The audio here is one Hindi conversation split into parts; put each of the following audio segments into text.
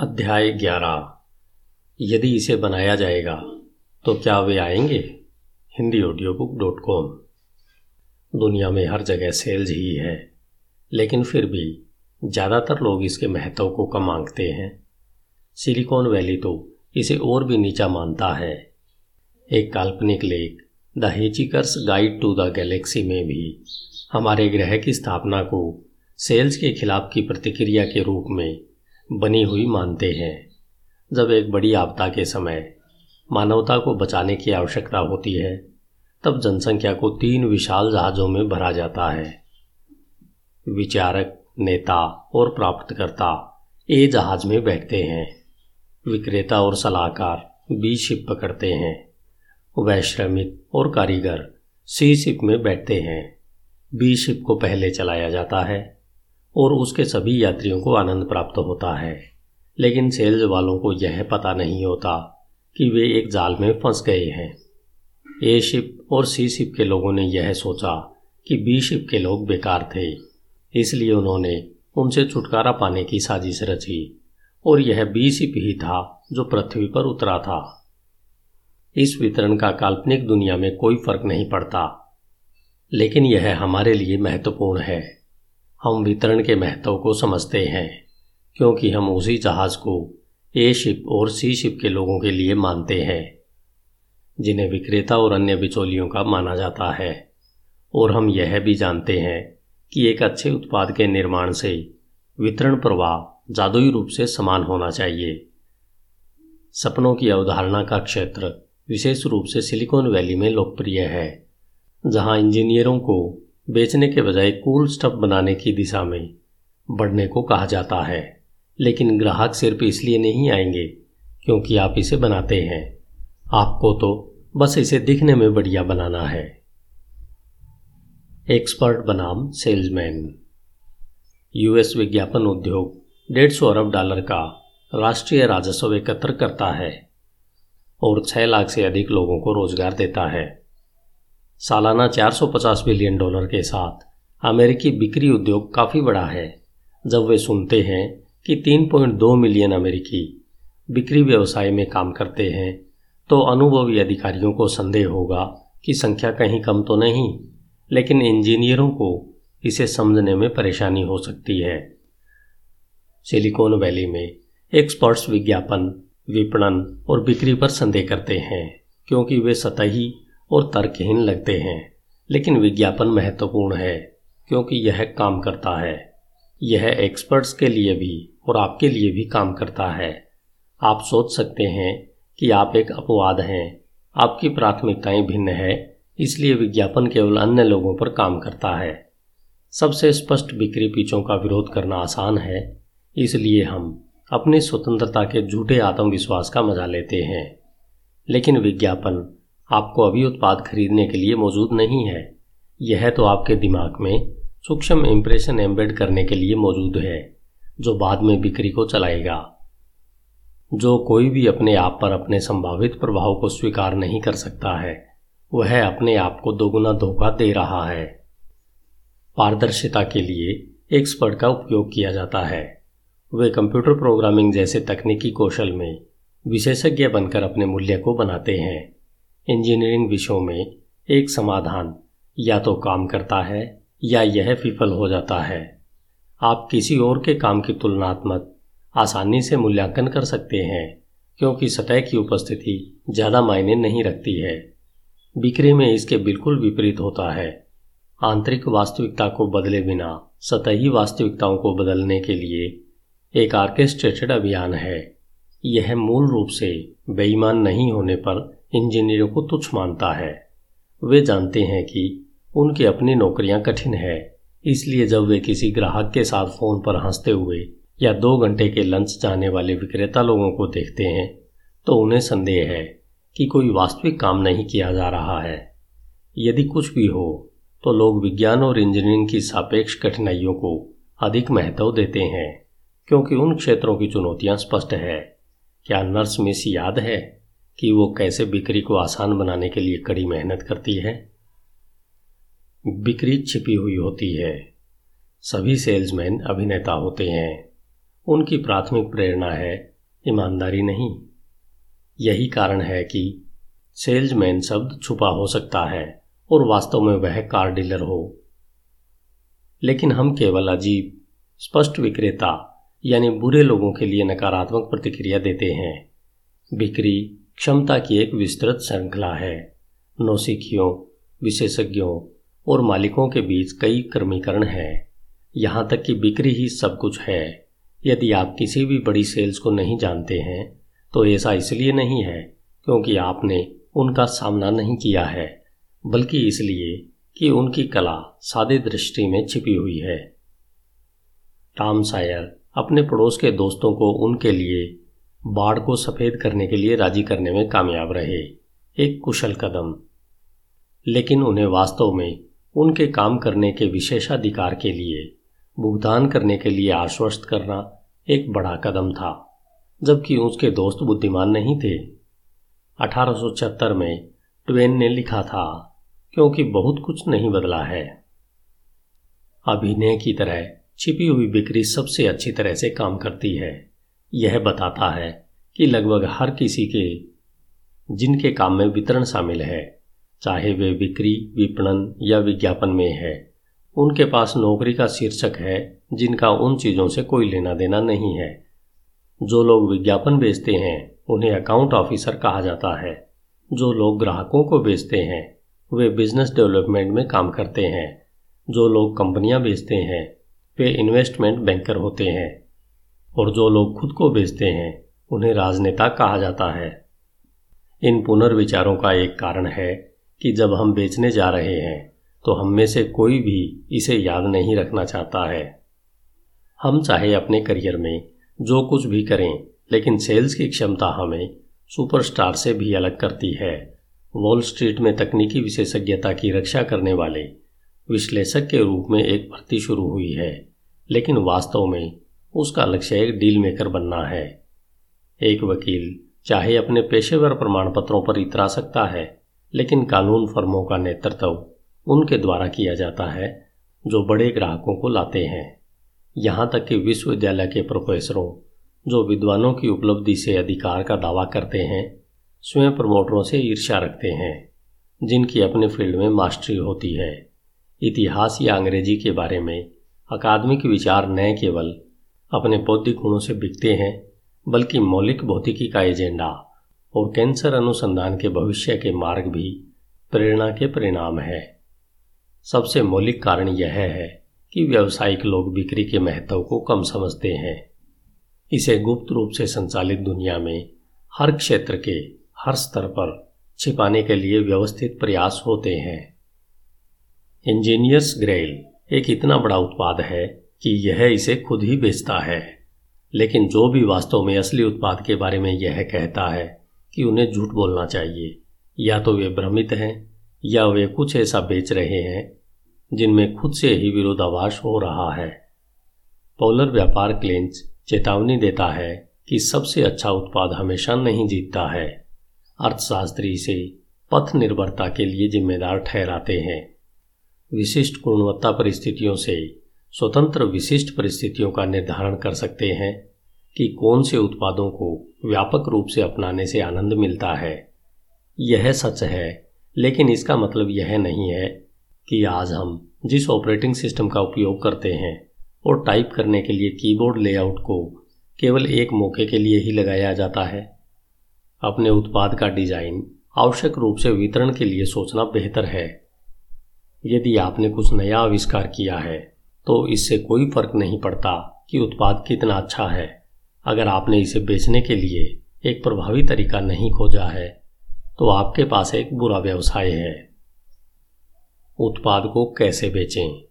अध्याय ग्यारह। यदि इसे बनाया जाएगा तो क्या वे आएँगे? Hindi audio book dot com दुनिया में हर जगह सेल्स ही है, लेकिन फिर भी ज़्यादातर लोग इसके महत्व को कम आंकते हैं। सिलिकॉन वैली तो इसे और भी नीचा मानता है। एक काल्पनिक लेख, the hitchhiker's guide to the galaxy में भी हमारे ग्रह की स्थापना को सेल्स के खिलाफ की प्रतिक्रिया के रूप में बनी हुई मानते हैं। जब एक बड़ी आपदा के समय मानवता को बचाने की आवश्यकता होती है, तब जनसंख्या को तीन विशाल जहाज़ों में भरा जाता है। विचारक, नेता और प्राप्तकर्ता ए जहाज़ में बैठते हैं। विक्रेता और सलाहकार बी शिप पकड़ते हैं। वह श्रमिक और कारीगर सी शिप में बैठते हैं। बी शिप को पहले चलाया जाता है। और उसके सभी यात्रियों को आनंद प्राप्त होता है। लेकिन सेल्स वालों को यह पता नहीं होता कि वे एक जाल में फंस गए हैं। ए शिप और सी शिप के लोगों ने यह सोचा कि बी शिप के लोग बेकार थे, इसलिए उन्होंने उनसे छुटकारा पाने की साजिश रची और यह बी शिप ही था जो पृथ्वी पर उतरा था। इस वितरण का काल्पनिक दुनिया में कोई फ़र्क नहीं पड़ता, लेकिन यह हमारे लिए महत्वपूर्ण है। हम वितरण के महत्व को समझते हैं, क्योंकि हम उसी जहाज़ को ए शिप और सी शिप के लोगों के लिए मानते हैं, जिन्हें विक्रेता और अन्य बिचौलियों का माना जाता है। और हम यह भी जानते हैं कि एक अच्छे उत्पाद के निर्माण से वितरण प्रवाह जादुई रूप से समान होना चाहिए। सपनों की अवधारणा का क्षेत्र विशेष रूप से सिलिकॉन वैली में लोकप्रिय है, जहाँ इंजीनियरों को बेचने के बजाय कूल स्टफ़ बनाने की दिशा में बढ़ने को कहा जाता है। लेकिन ग्राहक सिर्फ़ इसलिए नहीं आएँगे क्योंकि आप इसे बनाते हैं। आपको तो बस इसे दिखने में बढ़िया बनाना है। एक्सपर्ट बनाम सेल्समैन यूएस विज्ञापन उद्योग डेढ़ सौ अरब डॉलर का राष्ट्रीय राजस्व एकत्र करता है और छह लाख से अधिक लोगों को रोज़गार देता है। सालाना 450 बिलियन डॉलर के साथ। अमेरिकी बिक्री उद्योग काफ़ी बड़ा है। जब वे सुनते हैं कि 3.2 मिलियन अमेरिकी बिक्री व्यवसाय में काम करते हैं तो अनुभवी अधिकारियों को संदेह होगा कि संख्या कहीं कम तो नहीं, लेकिन इंजीनियरों को इसे समझने में परेशानी हो सकती है। सिलिकॉन वैली में एक्सपर्ट्स विज्ञापन, विपणन और बिक्री पर संदेह करते हैं, क्योंकि वे सतही और तर्कहीन लगते हैं। लेकिन विज्ञापन महत्वपूर्ण है, क्योंकि यह काम करता है। यह एक्सपर्ट्स के लिए भी और आपके लिए भी काम करता है। आप सोच सकते हैं कि आप एक अपवाद हैं। आपकी प्राथमिकताएँ भिन्न है, इसलिए विज्ञापन केवल अन्य लोगों पर काम करता है। सबसे स्पष्ट बिक्री पिचों का विरोध करना आसान है, इसलिए हम अपनी स्वतंत्रता के झूठे आत्मविश्वास का मज़ा लेते हैं। लेकिन विज्ञापन आपको अभी उत्पाद खरीदने के लिए मौजूद नहीं है। यह तो आपके दिमाग में सूक्ष्म इंप्रेशन एम्बेड करने के लिए मौजूद है, जो बाद में बिक्री को चलाएगा। जो कोई भी अपने आप पर अपने संभावित प्रभाव को स्वीकार नहीं कर सकता है, वह अपने आप को दोगुना धोखा दे रहा है। पारदर्शिता के लिए एक्सपर्ट का उपयोग किया जाता है। वे कंप्यूटर प्रोग्रामिंग जैसे तकनीकी कौशल में विशेषज्ञ बनकर अपने मूल्य को बनाते हैं। इंजीनियरिंग विषयों में एक समाधान या तो काम करता है या यह विफल हो जाता है। आप किसी और के काम की तुलनात्मक आसानी से मूल्यांकन कर सकते हैं, क्योंकि सतह की उपस्थिति ज़्यादा मायने नहीं रखती है। बिक्री में इसके बिल्कुल विपरीत होता है। आंतरिक वास्तविकता को बदले बिना सतही वास्तविकताओं को बदलने के लिए एक आर्केस्ट्रेटेड अभियान है। यह मूल रूप से बेईमान नहीं होने पर इंजीनियरों को तुच्छ मानता है। वे जानते हैं कि उनकी अपनी नौकरियाँ कठिन है, इसलिए जब वे किसी ग्राहक के साथ फ़ोन पर हँसते हुए या दो घंटे के लंच जाने वाले विक्रेता लोगों को देखते हैं तो उन्हें संदेह है कि कोई वास्तविक काम नहीं किया जा रहा है। यदि कुछ भी हो तो लोग विज्ञान और इंजीनियरिंग की सापेक्ष कठिनाइयों को अधिक महत्व देते हैं, क्योंकि उन क्षेत्रों की चुनौतियाँ स्पष्ट है। क्या नर्स मिस याद है? कि वो कैसे बिक्री को आसान बनाने के लिए कड़ी मेहनत करती है। बिक्री छिपी हुई होती है। सभी सेल्समैन अभिनेता होते हैं। उनकी प्राथमिक प्रेरणा है ईमानदारी नहीं। यही कारण है कि सेल्समैन शब्द छुपा हो सकता है और वास्तव में वह कार डीलर हो। लेकिन हम केवल अजीब, स्पष्ट विक्रेता, यानी बुरे लोगों के लिए नकारात्मक प्रतिक्रिया देते हैं। बिक्री क्षमता की एक विस्तृत श्रृंखला है। नौसिखियों, विशेषज्ञों और मालिकों के बीच कई क्रमीकरण हैं। यहाँ तक कि बिक्री ही सब कुछ है। यदि आप किसी भी बड़ी सेल्स को नहीं जानते हैं तो ऐसा इसलिए नहीं है क्योंकि आपने उनका सामना नहीं किया है, बल्कि इसलिए कि उनकी कला सादे दृष्टि में छिपी हुई है। टॉम सायर अपने पड़ोस के दोस्तों को उनके लिए बाढ़ को सफ़ेद करने के लिए राज़ी करने में कामयाब रहे। एक कुशल कदम। लेकिन उन्हें वास्तव में उनके काम करने के विशेषाधिकार के लिए, भुगतान करने के लिए आश्वस्त करना एक बड़ा कदम था, जबकि उसके दोस्त बुद्धिमान नहीं थे। 1876 में ट्वेन ने लिखा था, क्योंकि बहुत कुछ नहीं बदला है। अभिनय की तरह छिपी हुई बिक्री सबसे अच्छी तरह से काम करती है। यह बताता है कि लगभग हर किसी के, जिनके काम में वितरण शामिल है, चाहे वे बिक्री, विपणन या विज्ञापन में है, उनके पास नौकरी का शीर्षक है, जिनका उन चीज़ों से कोई लेना देना नहीं है। जो लोग विज्ञापन बेचते हैं, उन्हें अकाउंट ऑफिसर कहा जाता है। जो लोग ग्राहकों को बेचते हैं, वे बिज़नेस डेवलपमेंट में काम करते हैं। जो लोग कंपनियाँ बेचते हैं, वे इन्वेस्टमेंट बैंकर होते हैं। और जो लोग खुद को बेचते हैं, उन्हें राजनेता कहा जाता है। इन पुनर्विचारों का एक कारण है कि जब हम बेचने जा रहे हैं तो हम में से कोई भी इसे याद नहीं रखना चाहता है। हम चाहे अपने करियर में जो कुछ भी करें, लेकिन सेल्स की क्षमता हमें सुपरस्टार से भी अलग करती है। वॉल स्ट्रीट में तकनीकी विशेषज्ञता की रक्षा करने वाले विश्लेषक के रूप में एक भर्ती शुरू हुई है, लेकिन वास्तव में उसका लक्ष्य एक डील मेकर बनना है। एक वकील चाहे अपने पेशेवर प्रमाण पत्रों पर इतरा सकता है, लेकिन कानून फर्मों का नेतृत्व उनके द्वारा किया जाता है, जो बड़े ग्राहकों को लाते हैं। यहाँ तक कि विश्वविद्यालय के प्रोफेसरों, जो विद्वानों की उपलब्धि से अधिकार का दावा करते हैं, स्वयं प्रमोटरों से ईर्ष्या रखते हैं, जिनकी अपने फ़ील्ड में मास्टरी होती है। इतिहास या अंग्रेज़ी के बारे में अकादमिक विचार न केवल अपने बौद्धिक गुणों से बिकते हैं, बल्कि मौलिक भौतिकी का एजेंडा और कैंसर अनुसंधान के भविष्य के मार्ग भी प्रेरणा के परिणाम है। सबसे मौलिक कारण यह है कि व्यावसायिक लोग बिक्री के महत्व को कम समझते हैं। इसे गुप्त रूप से संचालित दुनिया में हर क्षेत्र के हर स्तर पर छिपाने के लिए व्यवस्थित प्रयास होते हैं। इंजीनियर्स ग्रेल एक इतना बड़ा उत्पाद है कि यह इसे खुद ही बेचता है। लेकिन जो भी वास्तव में असली उत्पाद के बारे में यह कहता है कि उन्हें झूठ बोलना चाहिए। या तो वे भ्रमित हैं, या वे कुछ ऐसा बेच रहे हैं, जिनमें खुद से ही विरोधाभास हो रहा है। पॉलर व्यापार क्लेंच चेतावनी देता है कि सबसे अच्छा उत्पाद हमेशा नहीं जीतता है। अर्थशास्त्री इसे पथ निर्भरता के लिए जिम्मेदार ठहराते हैं। विशिष्ट गुणवत्ता परिस्थितियों से स्वतंत्र विशिष्ट परिस्थितियों का निर्धारण कर सकते हैं कि कौन से उत्पादों को व्यापक रूप से अपनाने से आनंद मिलता है। यह सच है, लेकिन इसका मतलब यह नहीं है कि आज हम जिस ऑपरेटिंग सिस्टम का उपयोग करते हैं और टाइप करने के लिए कीबोर्ड लेआउट को केवल एक मौके के लिए ही लगाया जाता है। अपने उत्पाद का डिज़ाइन आवश्यक रूप से वितरण के लिए सोचना बेहतर है। यदि आपने कुछ नया आविष्कार किया है तो इससे कोई फ़र्क नहीं पड़ता कि उत्पाद कितना अच्छा है। अगर आपने इसे बेचने के लिए एक प्रभावी तरीका नहीं खोजा है तो आपके पास एक बुरा व्यवसाय है। उत्पाद को कैसे बेचें?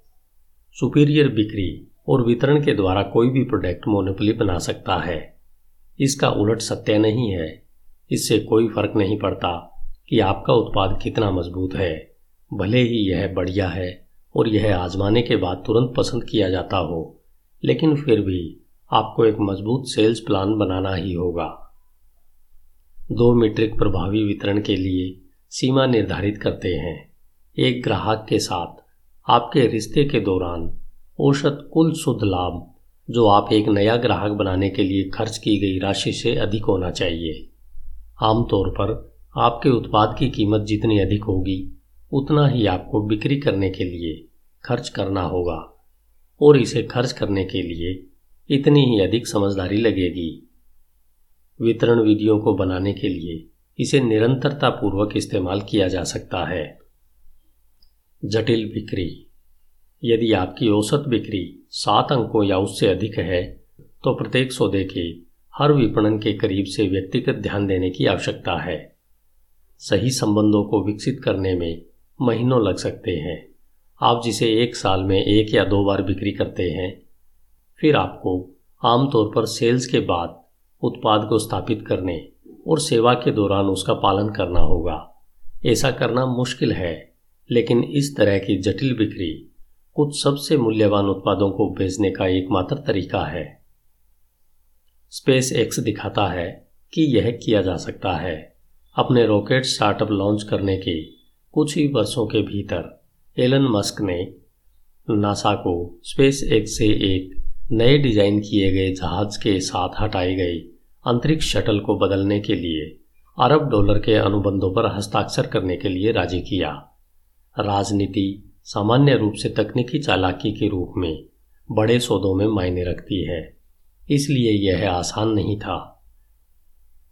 सुपीरियर बिक्री और वितरण के द्वारा कोई भी प्रोडक्ट मोनोपली बना सकता है। इसका उलट सत्य नहीं है। इससे कोई फ़र्क नहीं पड़ता कि आपका उत्पाद कितना मज़बूत है। भले ही यह बढ़िया है और यह आजमाने के बाद तुरंत पसंद किया जाता हो। लेकिन फिर भी आपको एक मज़बूत सेल्स प्लान बनाना ही होगा। दो मीट्रिक प्रभावी वितरण के लिए सीमा निर्धारित करते हैं। एक ग्राहक के साथ आपके रिश्ते के दौरान औसत कुल शुद्ध लाभ, जो आप एक नया ग्राहक बनाने के लिए खर्च की गई राशि से अधिक होना चाहिए। आमतौर पर आपके उत्पाद की कीमत जितनी अधिक होगी उतना ही आपको बिक्री करने के लिए खर्च करना होगा। और इसे खर्च करने के लिए इतनी ही अधिक समझदारी लगेगी। वितरण विधियों को बनाने के लिए इसे निरंतरता पूर्वक इस्तेमाल किया जा सकता है। जटिल बिक्री। यदि आपकी औसत बिक्री सात अंकों या उससे अधिक है तो प्रत्येक सौदे के हर विपणन के करीब से व्यक्तिगत ध्यान देने की आवश्यकता है। सही संबंधों को विकसित करने में महीनों लग सकते हैं। आप जिसे एक साल में एक या दो बार बिक्री करते हैं, फिर आपको आमतौर पर सेल्स के बाद उत्पाद को स्थापित करने और सेवा के दौरान उसका पालन करना होगा। ऐसा करना मुश्किल है, लेकिन इस तरह की जटिल बिक्री कुछ सबसे मूल्यवान उत्पादों को बेचने का एकमात्र तरीका है। स्पेस एक्स दिखाता है कि यह किया जा सकता है। अपने रॉकेट स्टार्टअप लॉन्च करने के कुछ ही वर्षों के भीतर एलन मस्क ने नासा को स्पेस एक्स से एक नए डिज़ाइन किए गए जहाज़ के साथ हटाए गए अंतरिक्ष शटल को बदलने के लिए अरब डॉलर के अनुबंधों पर हस्ताक्षर करने के लिए राज़ी किया। राजनीति सामान्य रूप से तकनीकी चालाकी के रूप में बड़े सौदों में मायने रखती है, इसलिए यह आसान नहीं था।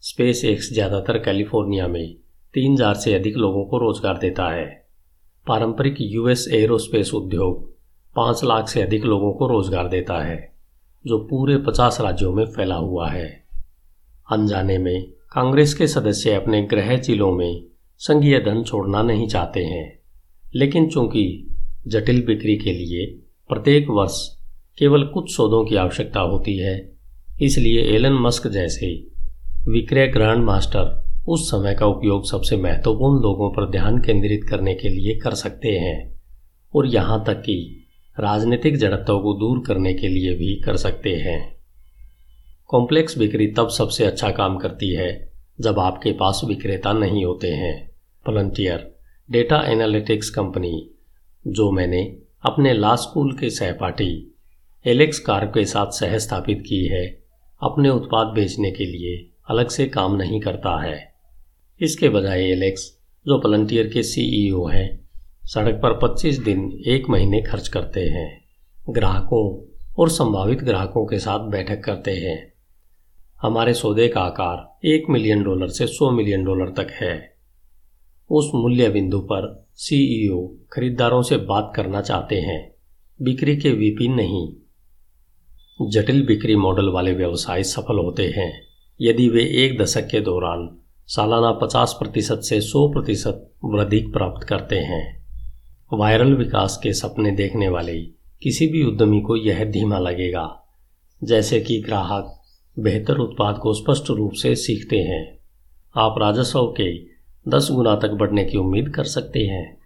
स्पेस एक्स ज़्यादातर कैलिफ़ोर्निया में तीन हज़ार से अधिक लोगों को रोज़गार देता है। पारंपरिक यूएस एरोस्पेस उद्योग पाँच लाख से अधिक लोगों को रोज़गार देता है, जो पूरे पचास राज्यों में फैला हुआ है। अनजाने में कांग्रेस के सदस्य अपने गृह जिलों में संघीय धन छोड़ना नहीं चाहते हैं, लेकिन चूँकि जटिल बिक्री के लिए प्रत्येक वर्ष केवल कुछ सौदों की आवश्यकता होती है, इसलिए एलन मस्क जैसे विक्रय ग्रांड मास्टर उस समय का उपयोग सबसे महत्वपूर्ण लोगों पर ध्यान केंद्रित करने के लिए कर सकते हैं और यहाँ तक कि राजनीतिक जड़त्व को दूर करने के लिए भी कर सकते हैं। कॉम्प्लेक्स बिक्री तब सबसे अच्छा काम करती है जब आपके पास विक्रेता नहीं होते हैं। वॉलंटियर डेटा एनालिटिक्स कंपनी जो मैंने अपने ला स्कूल के सहपाठी एलेक्स कार के साथ सह स्थापित की है, अपने उत्पाद बेचने के लिए अलग से काम नहीं करता है। इसके बजाय एलेक्स, जो वॉलंटियर के सीईओ हैं, सड़क पर 25 दिन, एक महीने खर्च करते हैं। ग्राहकों और संभावित ग्राहकों के साथ बैठक करते हैं। हमारे सौदे का आकार एक मिलियन डॉलर से सौ मिलियन डॉलर तक है। उस मूल्य बिंदु पर सीईओ खरीदारों से बात करना चाहते हैं। बिक्री के वीपी नहीं। जटिल बिक्री मॉडल वाले व्यवसाय सफल होते हैं, यदि वे एक दशक के दौरान सालाना 50 प्रतिशत से 100 प्रतिशत वृद्धि प्राप्त करते हैं। वायरल विकास के सपने देखने वाले किसी भी उद्यमी को यह धीमा लगेगा, जैसे कि ग्राहक बेहतर उत्पाद को स्पष्ट रूप से सीखते हैं। आप राजस्व के दस गुना तक बढ़ने की उम्मीद कर सकते हैं,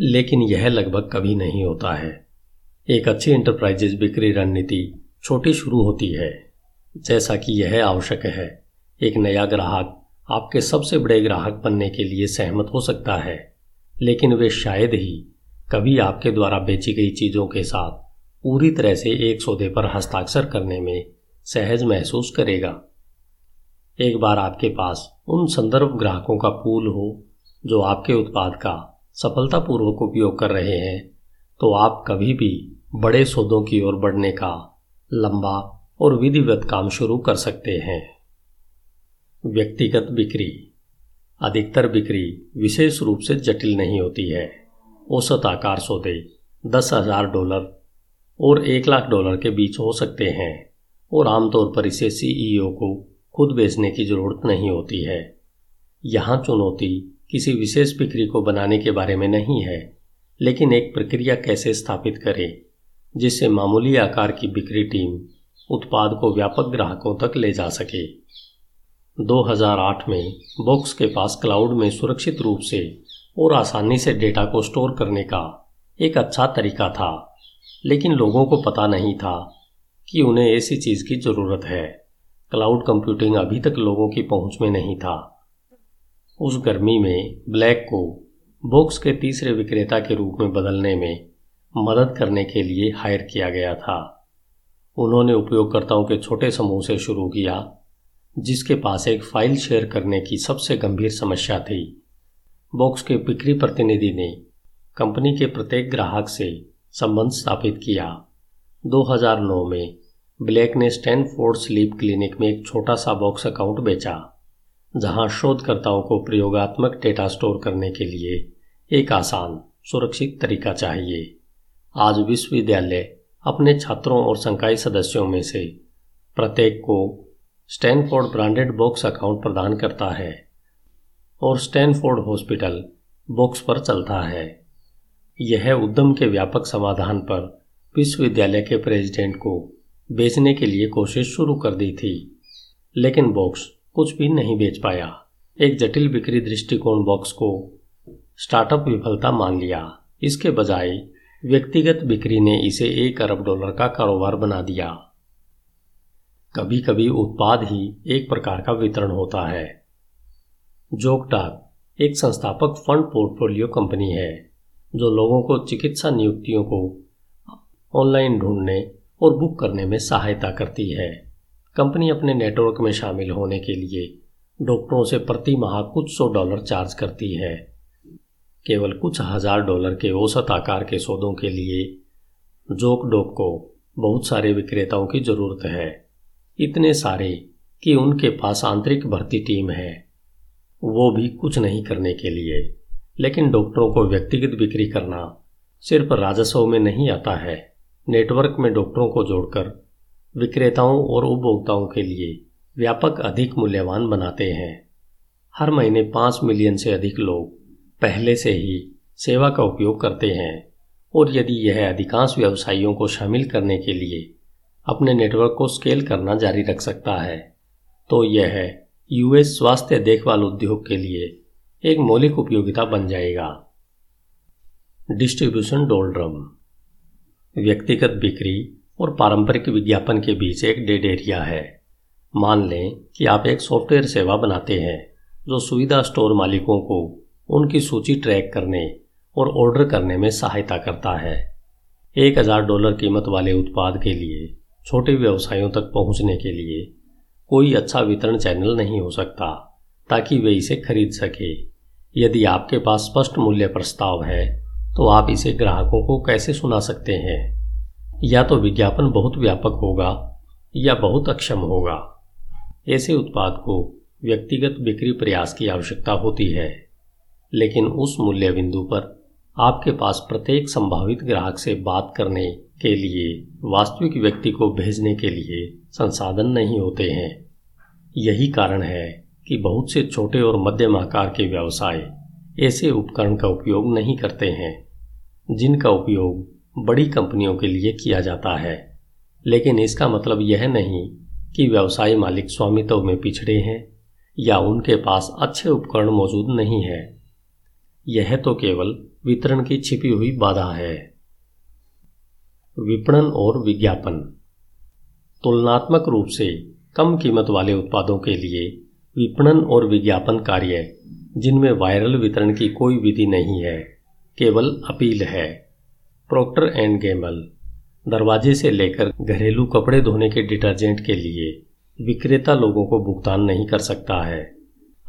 लेकिन यह लगभग कभी नहीं होता है। एक अच्छी इंटरप्राइजेज बिक्री रणनीति छोटी शुरू होती है, जैसा कि यह आवश्यक है। एक नया ग्राहक आपके सबसे बड़े ग्राहक बनने के लिए सहमत हो सकता है, लेकिन वे शायद ही कभी आपके द्वारा बेची गई चीज़ों के साथ पूरी तरह से एक सौदे पर हस्ताक्षर करने में सहज महसूस करेगा। एक बार आपके पास उन संदर्भ ग्राहकों का पूल हो, जो आपके उत्पाद का सफलतापूर्वक उपयोग कर रहे हैं तो आप कभी भी बड़े सौदों की ओर बढ़ने का लंबा और विधिवत काम शुरू कर सकते हैं। व्यक्तिगत बिक्री, अधिकतर बिक्री विशेष रूप से जटिल नहीं होती है। औसत आकार सौदे दस हज़ार डॉलर और एक लाख डॉलर के बीच हो सकते हैं और आमतौर पर इसे सीईओ को खुद बेचने की ज़रूरत नहीं होती है। यहाँ चुनौती किसी विशेष बिक्री को बनाने के बारे में नहीं है, लेकिन एक प्रक्रिया कैसे स्थापित करें, जिससे मामूली आकार की बिक्री टीम उत्पाद को व्यापक ग्राहकों तक ले जा सके। 2008 में बॉक्स के पास क्लाउड में सुरक्षित रूप से और आसानी से डेटा को स्टोर करने का एक अच्छा तरीका था, लेकिन लोगों को पता नहीं था कि उन्हें ऐसी चीज़ की ज़रूरत है। क्लाउड कंप्यूटिंग अभी तक लोगों की पहुँच में नहीं था। उस गर्मी में ब्लैक को बॉक्स के तीसरे विक्रेता के रूप में बदलने में मदद करने के लिए हायर किया गया था। उन्होंने उपयोगकर्ताओं के छोटे समूह से शुरू किया जिसके पास एक फ़ाइल शेयर करने की सबसे गंभीर समस्या थी। बॉक्स के बिक्री प्रतिनिधि ने कंपनी के प्रत्येक ग्राहक से संबंध स्थापित किया। 2009 में ब्लैक ने स्टैनफोर्ड स्लीप क्लिनिक में एक छोटा सा बॉक्स अकाउंट बेचा, जहाँ शोधकर्ताओं को प्रयोगात्मक डेटा स्टोर करने के लिए एक आसान, सुरक्षित तरीका चाहिए। आज विश्वविद्यालय अपने छात्रों और संकाय सदस्यों में से प्रत्येक को स्टैनफोर्ड ब्रांडेड बॉक्स अकाउंट प्रदान करता है और स्टैनफोर्ड हॉस्पिटल बॉक्स पर चलता है। यह उद्यम के व्यापक समाधान पर विश्वविद्यालय के प्रेसिडेंट को बेचने के लिए कोशिश शुरू कर दी थी, लेकिन बॉक्स कुछ भी नहीं बेच पाया। एक जटिल बिक्री दृष्टिकोण बॉक्स को स्टार्टअप विफलता मान लिया। इसके बजाय व्यक्तिगत बिक्री ने इसे एक अरब डॉलर का कारोबार बना दिया। कभी कभी उत्पाद ही एक प्रकार का वितरण होता है। जोकटाक एक संस्थापक फंड पोर्टफोलियो कंपनी है, जो लोगों को चिकित्सा नियुक्तियों को ऑनलाइन ढूँढने और बुक करने में सहायता करती है। कंपनी अपने नेटवर्क में शामिल होने के लिए डॉक्टरों से प्रति माह कुछ सौ डॉलर चार्ज करती है। केवल कुछ हज़ार डॉलर के औसत आकार के सौदों के लिए जोक डोक को बहुत सारे विक्रेताओं की ज़रूरत है। इतने सारे कि उनके पास आंतरिक भर्ती टीम है। वो भी कुछ नहीं करने के लिए। लेकिन डॉक्टरों को व्यक्तिगत बिक्री करना सिर्फ़ राजस्व में नहीं आता है। नेटवर्क में डॉक्टरों को जोड़कर विक्रेताओं और उपभोक्ताओं के लिए व्यापक अधिक मूल्यवान बनाते हैं। हर महीने पाँच मिलियन से अधिक लोग पहले से ही सेवा का उपयोग करते हैं। और यदि यह अधिकांश व्यवसायियों को शामिल करने के लिए अपने नेटवर्क को स्केल करना जारी रख सकता है। तो यह यूएस स्वास्थ्य देखभाल उद्योग के लिए एक मौलिक उपयोगिता बन जाएगा। Distribution doldrum. व्यक्तिगत बिक्री और पारंपरिक विज्ञापन के बीच एक डेड एरिया है। मान लें कि आप एक सॉफ्टवेयर सेवा बनाते हैं, जो सुविधा स्टोर मालिकों को उनकी सूची ट्रैक करने और ऑर्डर करने में सहायता करता है। एक हज़ार डॉलर कीमत वाले उत्पाद के लिए छोटे व्यवसायों तक पहुँचने के लिए कोई अच्छा वितरण चैनल नहीं हो सकता, ताकि वे इसे खरीद सके। यदि आपके पास स्पष्ट मूल्य प्रस्ताव है तो आप इसे ग्राहकों को कैसे सुना सकते हैं? या तो विज्ञापन बहुत व्यापक होगा, या बहुत अक्षम होगा। ऐसे उत्पाद को व्यक्तिगत बिक्री प्रयास की आवश्यकता होती है, लेकिन उस मूल्य बिंदु पर आपके पास प्रत्येक संभावित ग्राहक से बात करने के लिए, वास्तविक व्यक्ति को भेजने के लिए संसाधन नहीं होते हैं। यही कारण है कि बहुत से छोटे और मध्यम आकार के व्यवसाय ऐसे उपकरण का उपयोग नहीं करते हैं, जिनका उपयोग बड़ी कंपनियों के लिए किया जाता है। लेकिन इसका मतलब यह नहीं कि व्यवसाय मालिक स्वामित्व में पिछड़े हैं या उनके पास अच्छे उपकरण मौजूद नहीं है। यह तो केवल वितरण की छिपी हुई बाधा है। विपणन और विज्ञापन। तुलनात्मक रूप से कम कीमत वाले उत्पादों के लिए विपणन और विज्ञापन कार्य, जिनमें वायरल वितरण की कोई विधि नहीं है, केवल अपील है। प्रोक्टर एंड गेमल, दरवाजे से लेकर घरेलू कपड़े धोने के डिटर्जेंट के लिए विक्रेता लोगों को भुगतान नहीं कर सकता है।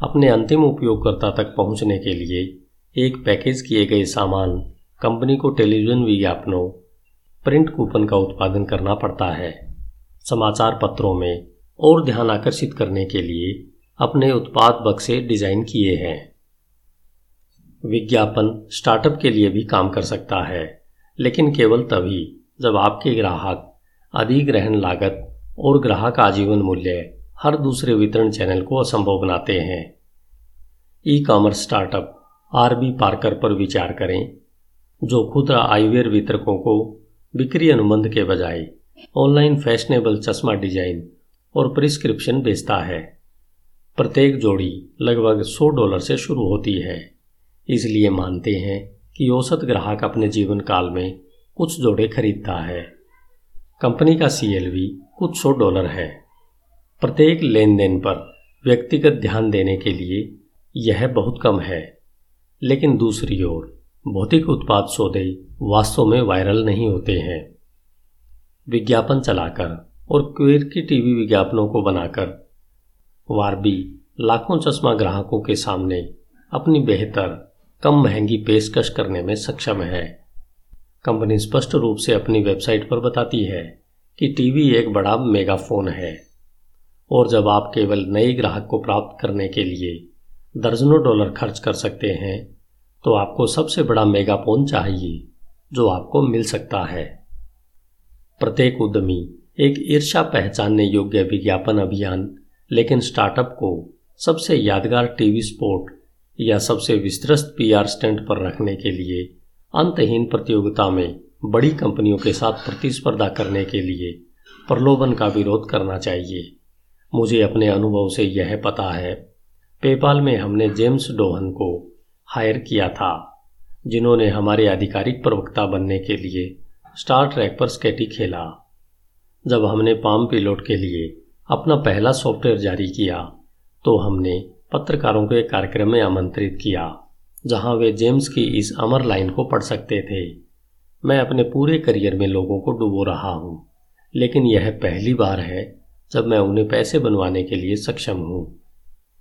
अपने अंतिम उपयोगकर्ता तक पहुँचने के लिए एक पैकेज किए गए सामान, कंपनी को टेलीविज़न विज्ञापनों प्रिंट कूपन का उत्पादन करना पड़ता है। समाचार पत्रों में और ध्यान आकर्षित करने के लिए अपने उत्पाद बक्से डिज़ाइन किए हैं। विज्ञापन स्टार्टअप के लिए भी काम कर सकता है, लेकिन केवल तभी जब आपके ग्राहक अधिग्रहण लागत और ग्राहक आजीवन मूल्य हर दूसरे वितरण चैनल को असंभव बनाते हैं। E commerce startup Warby Parker पर विचार करें, जो खुदरा आईवेयर वितरकों को बिक्री अनुबंध के बजाय ऑनलाइन फैशनेबल चश्मा डिज़ाइन और प्रिस्क्रिप्शन बेचता है। प्रत्येक जोड़ी लगभग 100 डॉलर से शुरू होती है। इसलिए मानते हैं कि औसत ग्राहक अपने जीवन काल में कुछ जोड़े खरीदता है। कंपनी का CLV कुछ सौ डॉलर है। प्रत्येक लेन देन पर व्यक्तिगत ध्यान देने के लिए यह बहुत कम है। लेकिन दूसरी ओर भौतिक उत्पाद सौदे वास्तव में वायरल नहीं होते हैं। विज्ञापन चलाकर और क्वेर की टीवी विज्ञापनों को बनाकर, वारबी लाखों चश्मा ग्राहकों के सामने अपनी बेहतर, कम महँगी पेशकश करने में सक्षम है। कंपनी स्पष्ट रूप से अपनी वेबसाइट पर बताती है कि टीवी एक बड़ा मेगाफोन है और जब आप केवल नए ग्राहक को प्राप्त करने के लिए दर्जनों डॉलर खर्च कर सकते हैं तो आपको सबसे बड़ा मेगाफोन चाहिए, जो आपको मिल सकता है। प्रत्येक उद्यमी एक ईर्षा पहचानने योग्य विज्ञापन अभियान, लेकिन स्टार्टअप को सबसे यादगार टीवी स्पोर्ट या सबसे विस्तृत पीआर स्टैंड पर रखने के लिए, अंतहीन प्रतियोगिता में बड़ी कंपनियों के साथ प्रतिस्पर्धा करने के लिए प्रलोभन का विरोध करना चाहिए। मुझे अपने अनुभव से यह पता है, पेपाल में हमने जेम्स डोहन को हायर किया था, जिन्होंने हमारे आधिकारिक प्रवक्ता बनने के लिए स्टार ट्रैक पर स्केटी खेला। जब हमने पाम पिलोट के लिए अपना पहला सॉफ्टवेयर जारी किया तो हमने पत्रकारों को एक कार्यक्रम में आमंत्रित किया, जहाँ वे जेम्स की इस अमर लाइन को पढ़ सकते थे। मैं अपने पूरे करियर में लोगों को डुबो रहा हूँ, लेकिन यह पहली बार है जब मैं उन्हें पैसे बनवाने के लिए सक्षम हूँ।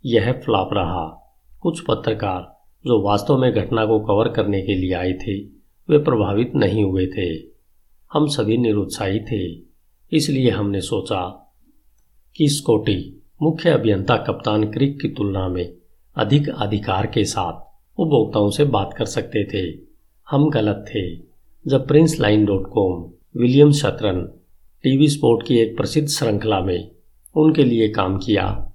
यह फ्लॉप रहा। कुछ पत्रकार जो वास्तव में घटना को कवर करने के लिए आए थे, वे प्रभावित नहीं हुए थे। हम सभी निरुत्साही थे। इसलिए हमने सोचा कि स्कोटी मुख्य अभियंता कप्तान क्रिक की तुलना में अधिक अधिकार के साथ उपभोक्ताओं से बात कर सकते थे। हम गलत थे। जब Priceline dot com William Shatner, TV sport की एक प्रसिद्ध श्रृंखला में उनके लिए काम किया,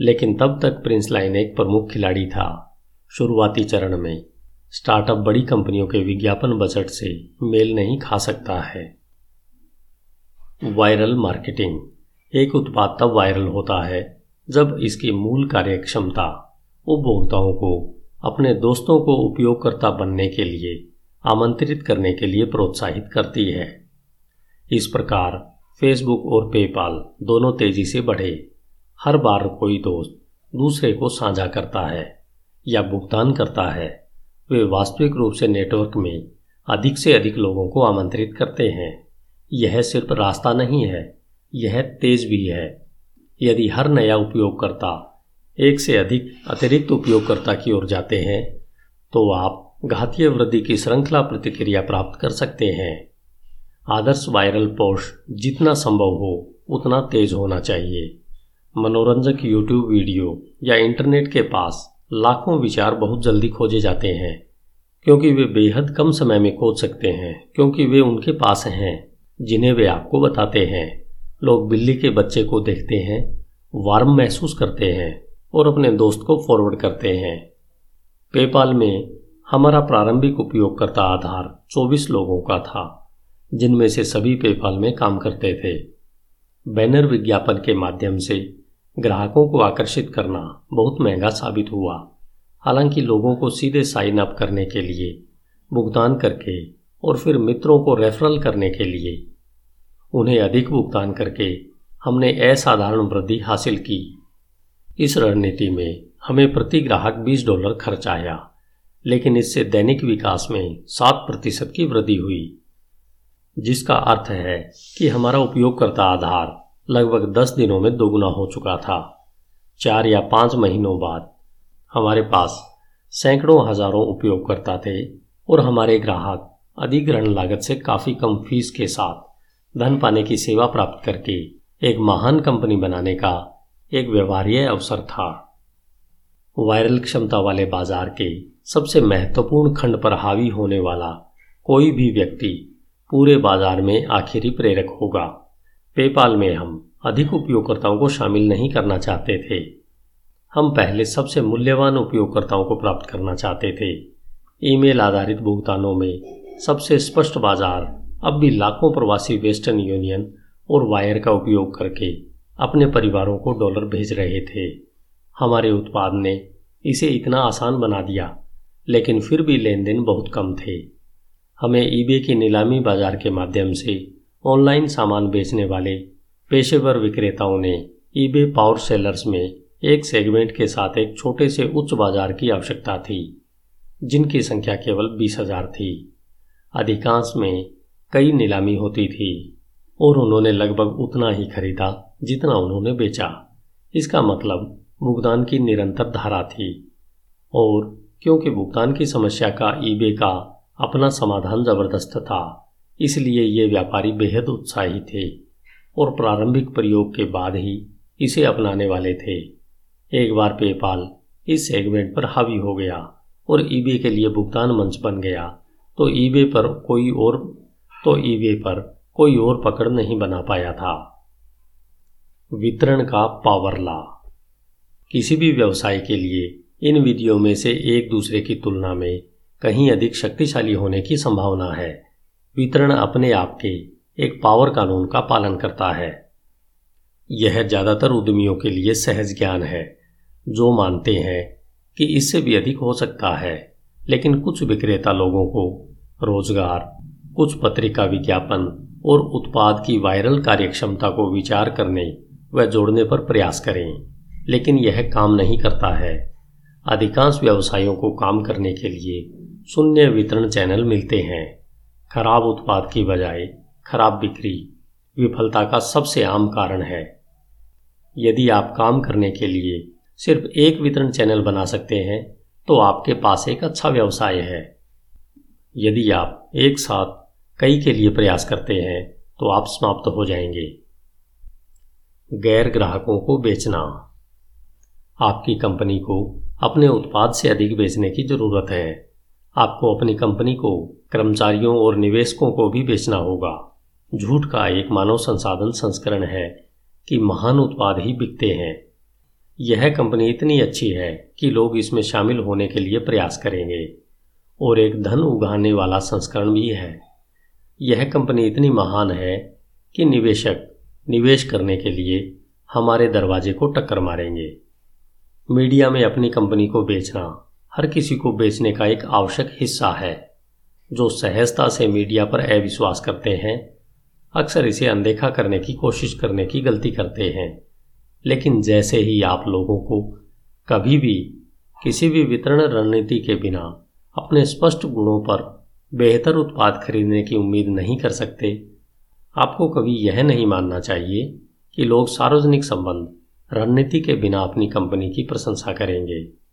लेकिन तब तक प्रिंस लाइन एक प्रमुख खिलाड़ी था। शुरुआती चरण में स्टार्टअप बड़ी कंपनियों के विज्ञापन बजट से मेल नहीं खा सकता है। वायरल मार्केटिंग, एक उत्पाद तब वायरल होता है जब इसकी मूल कार्यक्षमता उपभोक्ताओं को, अपने दोस्तों को उपयोगकर्ता बनने के लिए, आमंत्रित करने के लिए प्रोत्साहित करती है। इस प्रकार फेसबुक और पेपाल दोनों तेज़ी से बढ़े। हर बार कोई दोस्त दूसरे को साझा करता है। या भुगतान करता है, वे वास्तविक रूप से नेटवर्क में अधिक से अधिक लोगों को आमंत्रित करते हैं। यह सिर्फ़ रास्ता नहीं है, यह तेज भी है। यदि हर नया उपयोगकर्ता एक से अधिक अतिरिक्त उपयोगकर्ता की ओर जाते हैं तो आप घातीय वृद्धि की श्रृंखला प्रतिक्रिया प्राप्त कर सकते हैं। आदर्श वायरल पोस्ट जितना संभव हो, उतना तेज होना चाहिए। मनोरंजक यूट्यूब वीडियो या इंटरनेट के पास लाखों विचार बहुत जल्दी खोजे जाते हैं, क्योंकि वे बेहद कम समय में खोज सकते हैं, क्योंकि वे उनके पास हैं, जिन्हें वे आपको बताते हैं। लोग बिल्ली के बच्चे को देखते हैं, वार्म महसूस करते हैं और अपने दोस्त को फॉरवर्ड करते हैं। पेपाल में हमारा प्रारंभिक उपयोगकर्ता आधार 24 लोगों का था, जिनमें से सभी पेपाल में काम करते थे। बैनर विज्ञापन के माध्यम से ग्राहकों को आकर्षित करना बहुत महँगा साबित हुआ। हालाँकि लोगों को सीधे साइन अप करने के लिए, भुगतान करके और फिर मित्रों को रेफरल करने के लिए। उन्हें अधिक भुगतान करके हमने असाधारण वृद्धि हासिल की। इस रणनीति में हमें प्रति ग्राहक 20 डॉलर खर्च आया, लेकिन इससे दैनिक विकास में सात प्रतिशत की वृद्धि हुई, जिसका अर्थ है कि हमारा उपयोगकर्ता आधार लगभग दस दिनों में दोगुना हो चुका था। चार या पाँच महीनों बाद हमारे पास सैकड़ों हज़ारों उपयोगकर्ता थे और हमारे ग्राहक अधिग्रहण लागत से काफ़ी कम फ़ीस के साथ धन पाने की सेवा प्राप्त करके एक महान कंपनी बनाने का एक व्यवहार्य अवसर था। वायरल क्षमता वाले बाज़ार के सबसे महत्वपूर्ण खंड पर हावी होने वाला कोई भी व्यक्ति पूरे बाज़ार में आखिरी प्रेरक होगा। पेपाल में हम अधिक उपयोगकर्ताओं को शामिल नहीं करना चाहते थे। हम पहले सबसे मूल्यवान उपयोगकर्ताओं को प्राप्त करना चाहते थे। ईमेल आधारित भुगतानों में सबसे स्पष्ट बाज़ार अब भी लाखों प्रवासी वेस्टर्न यूनियन और वायर का उपयोग करके अपने परिवारों को डॉलर भेज रहे थे। हमारे उत्पाद ने इसे इतना आसान बना दिया, लेकिन फिर भी लेन देन बहुत कम थे। हमें ईबे की नीलामी बाज़ार के माध्यम से ऑनलाइन सामान बेचने वाले पेशेवर विक्रेताओं ने ईबे पावर सेलर्स में एक सेगमेंट के साथ एक छोटे से उच्च बाज़ार की आवश्यकता थी, जिनकी संख्या केवल बीस हज़ार थी। अधिकांश में कई नीलामी होती थी और उन्होंने लगभग उतना ही खरीदा जितना उन्होंने बेचा। इसका मतलब भुगतान की निरंतर धारा थी और क्योंकि भुगतान की समस्या का ईबे का अपना समाधान ज़बरदस्त था इसलिए ये व्यापारी बेहद उत्साही थे और प्रारंभिक प्रयोग के बाद ही इसे अपनाने वाले थे। एक बार पेपाल इस सेगमेंट पर हावी हो गया और ईबे के लिए भुगतान मंच बन गया तो ईबे पर कोई और तो ईबे पर कोई और पकड़ नहीं बना पाया था। वितरण का पावर ला। किसी भी व्यवसाय के लिए इन विधियों में से एक दूसरे की तुलना में कहीं अधिक शक्तिशाली होने की संभावना है। वितरण अपने आप के एक पावर कानून का पालन करता है। यह ज़्यादातर उद्यमियों के लिए सहज ज्ञान है, जो मानते हैं कि इससे भी अधिक हो सकता है। लेकिन कुछ विक्रेता लोगों को रोज़गार, कुछ पत्रिका विज्ञापन और उत्पाद की वायरल कार्यक्षमता को विचार करने व जोड़ने पर प्रयास करें। लेकिन यह काम नहीं करता है। अधिकांश व्यवसायों को काम करने के लिए शून्य वितरण चैनल मिलते हैं। खराब उत्पाद की बजाय खराब बिक्री विफलता का सबसे आम कारण है। यदि आप काम करने के लिए सिर्फ़ एक वितरण चैनल बना सकते हैं तो आपके पास एक अच्छा व्यवसाय है। यदि आप एक साथ कई के लिए प्रयास करते हैं तो आप समाप्त हो जाएँगे। गैर ग्राहकों को बेचना। आपकी कंपनी को अपने उत्पाद से अधिक बेचने की ज़रूरत है। आपको अपनी कंपनी को, कर्मचारियों और निवेशकों को भी बेचना होगा। झूठ का एक मानव संसाधन संस्करण है कि महान उत्पाद ही बिकते हैं। यह कंपनी इतनी अच्छी है कि लोग इसमें शामिल होने के लिए प्रयास करेंगे, और एक धन उगाने वाला संस्करण भी है। यह कंपनी इतनी महान है कि निवेशक निवेश करने के लिए हमारे दरवाजे को टक्कर मारेंगे। मीडिया में अपनी कंपनी को बेचना हर किसी को बेचने का एक आवश्यक हिस्सा है। जो सहजता से मीडिया पर अविश्वास करते हैं, अक्सर इसे अनदेखा करने की कोशिश करने की गलती करते हैं। लेकिन जैसे ही आप लोगों को कभी भी किसी भी वितरण रणनीति के बिना अपने स्पष्ट गुणों पर बेहतर उत्पाद खरीदने की उम्मीद नहीं कर सकते, आपको कभी यह नहीं मानना चाहिए कि लोग सार्वजनिक संबंध, रणनीति के बिना अपनी कंपनी की प्रशंसा करेंगे।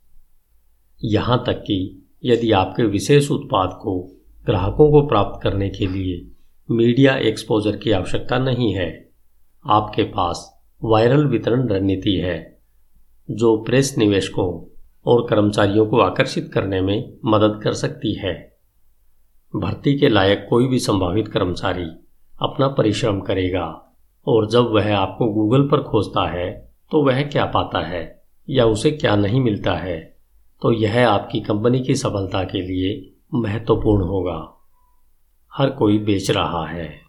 यहाँ तक कि यदि आपके विशेष उत्पाद को ग्राहकों को प्राप्त करने के लिए मीडिया एक्सपोजर की आवश्यकता नहीं है, आपके पास वायरल वितरण रणनीति है, जो प्रेस निवेशकों और कर्मचारियों को आकर्षित करने में मदद कर सकती है। भर्ती के लायक कोई भी संभावित कर्मचारी अपना परिश्रम करेगा और जब वह आपको गूगल पर खोजता है तो वह क्या पाता है या उसे क्या नहीं मिलता है? तो यह आपकी कंपनी की सफलता के लिए महत्वपूर्ण होगा। हर कोई बेच रहा है।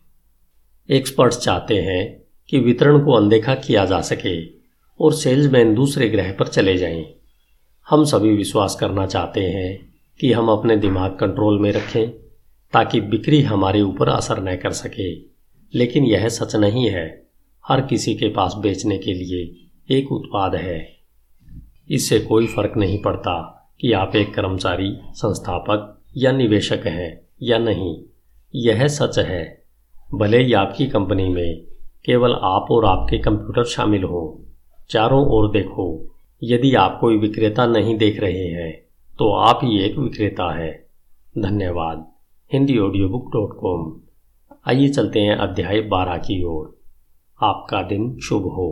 एक्सपर्ट्स चाहते हैं कि वितरण को अनदेखा किया जा सके और सेल्समैन दूसरे ग्रह पर चले जाएँ। हम सभी विश्वास करना चाहते हैं कि हम अपने दिमाग कंट्रोल में रखें ताकि बिक्री हमारे ऊपर असर न कर सके। लेकिन यह सच नहीं है। हर किसी के पास बेचने के लिए एक उत्पाद है। इससे कोई फ़र्क नहीं पड़ता कि आप एक कर्मचारी, संस्थापक या निवेशक हैं या नहीं। यह सच है। भले ही आपकी कंपनी में केवल आप और आपके कंप्यूटर शामिल हो, चारों ओर देखो, यदि आप कोई विक्रेता नहीं देख रहे हैं तो आप ही एक विक्रेता है। धन्यवाद। Hindi audio book dot com आइए चलते हैं अध्याय बारह की ओर। आपका दिन शुभ हो।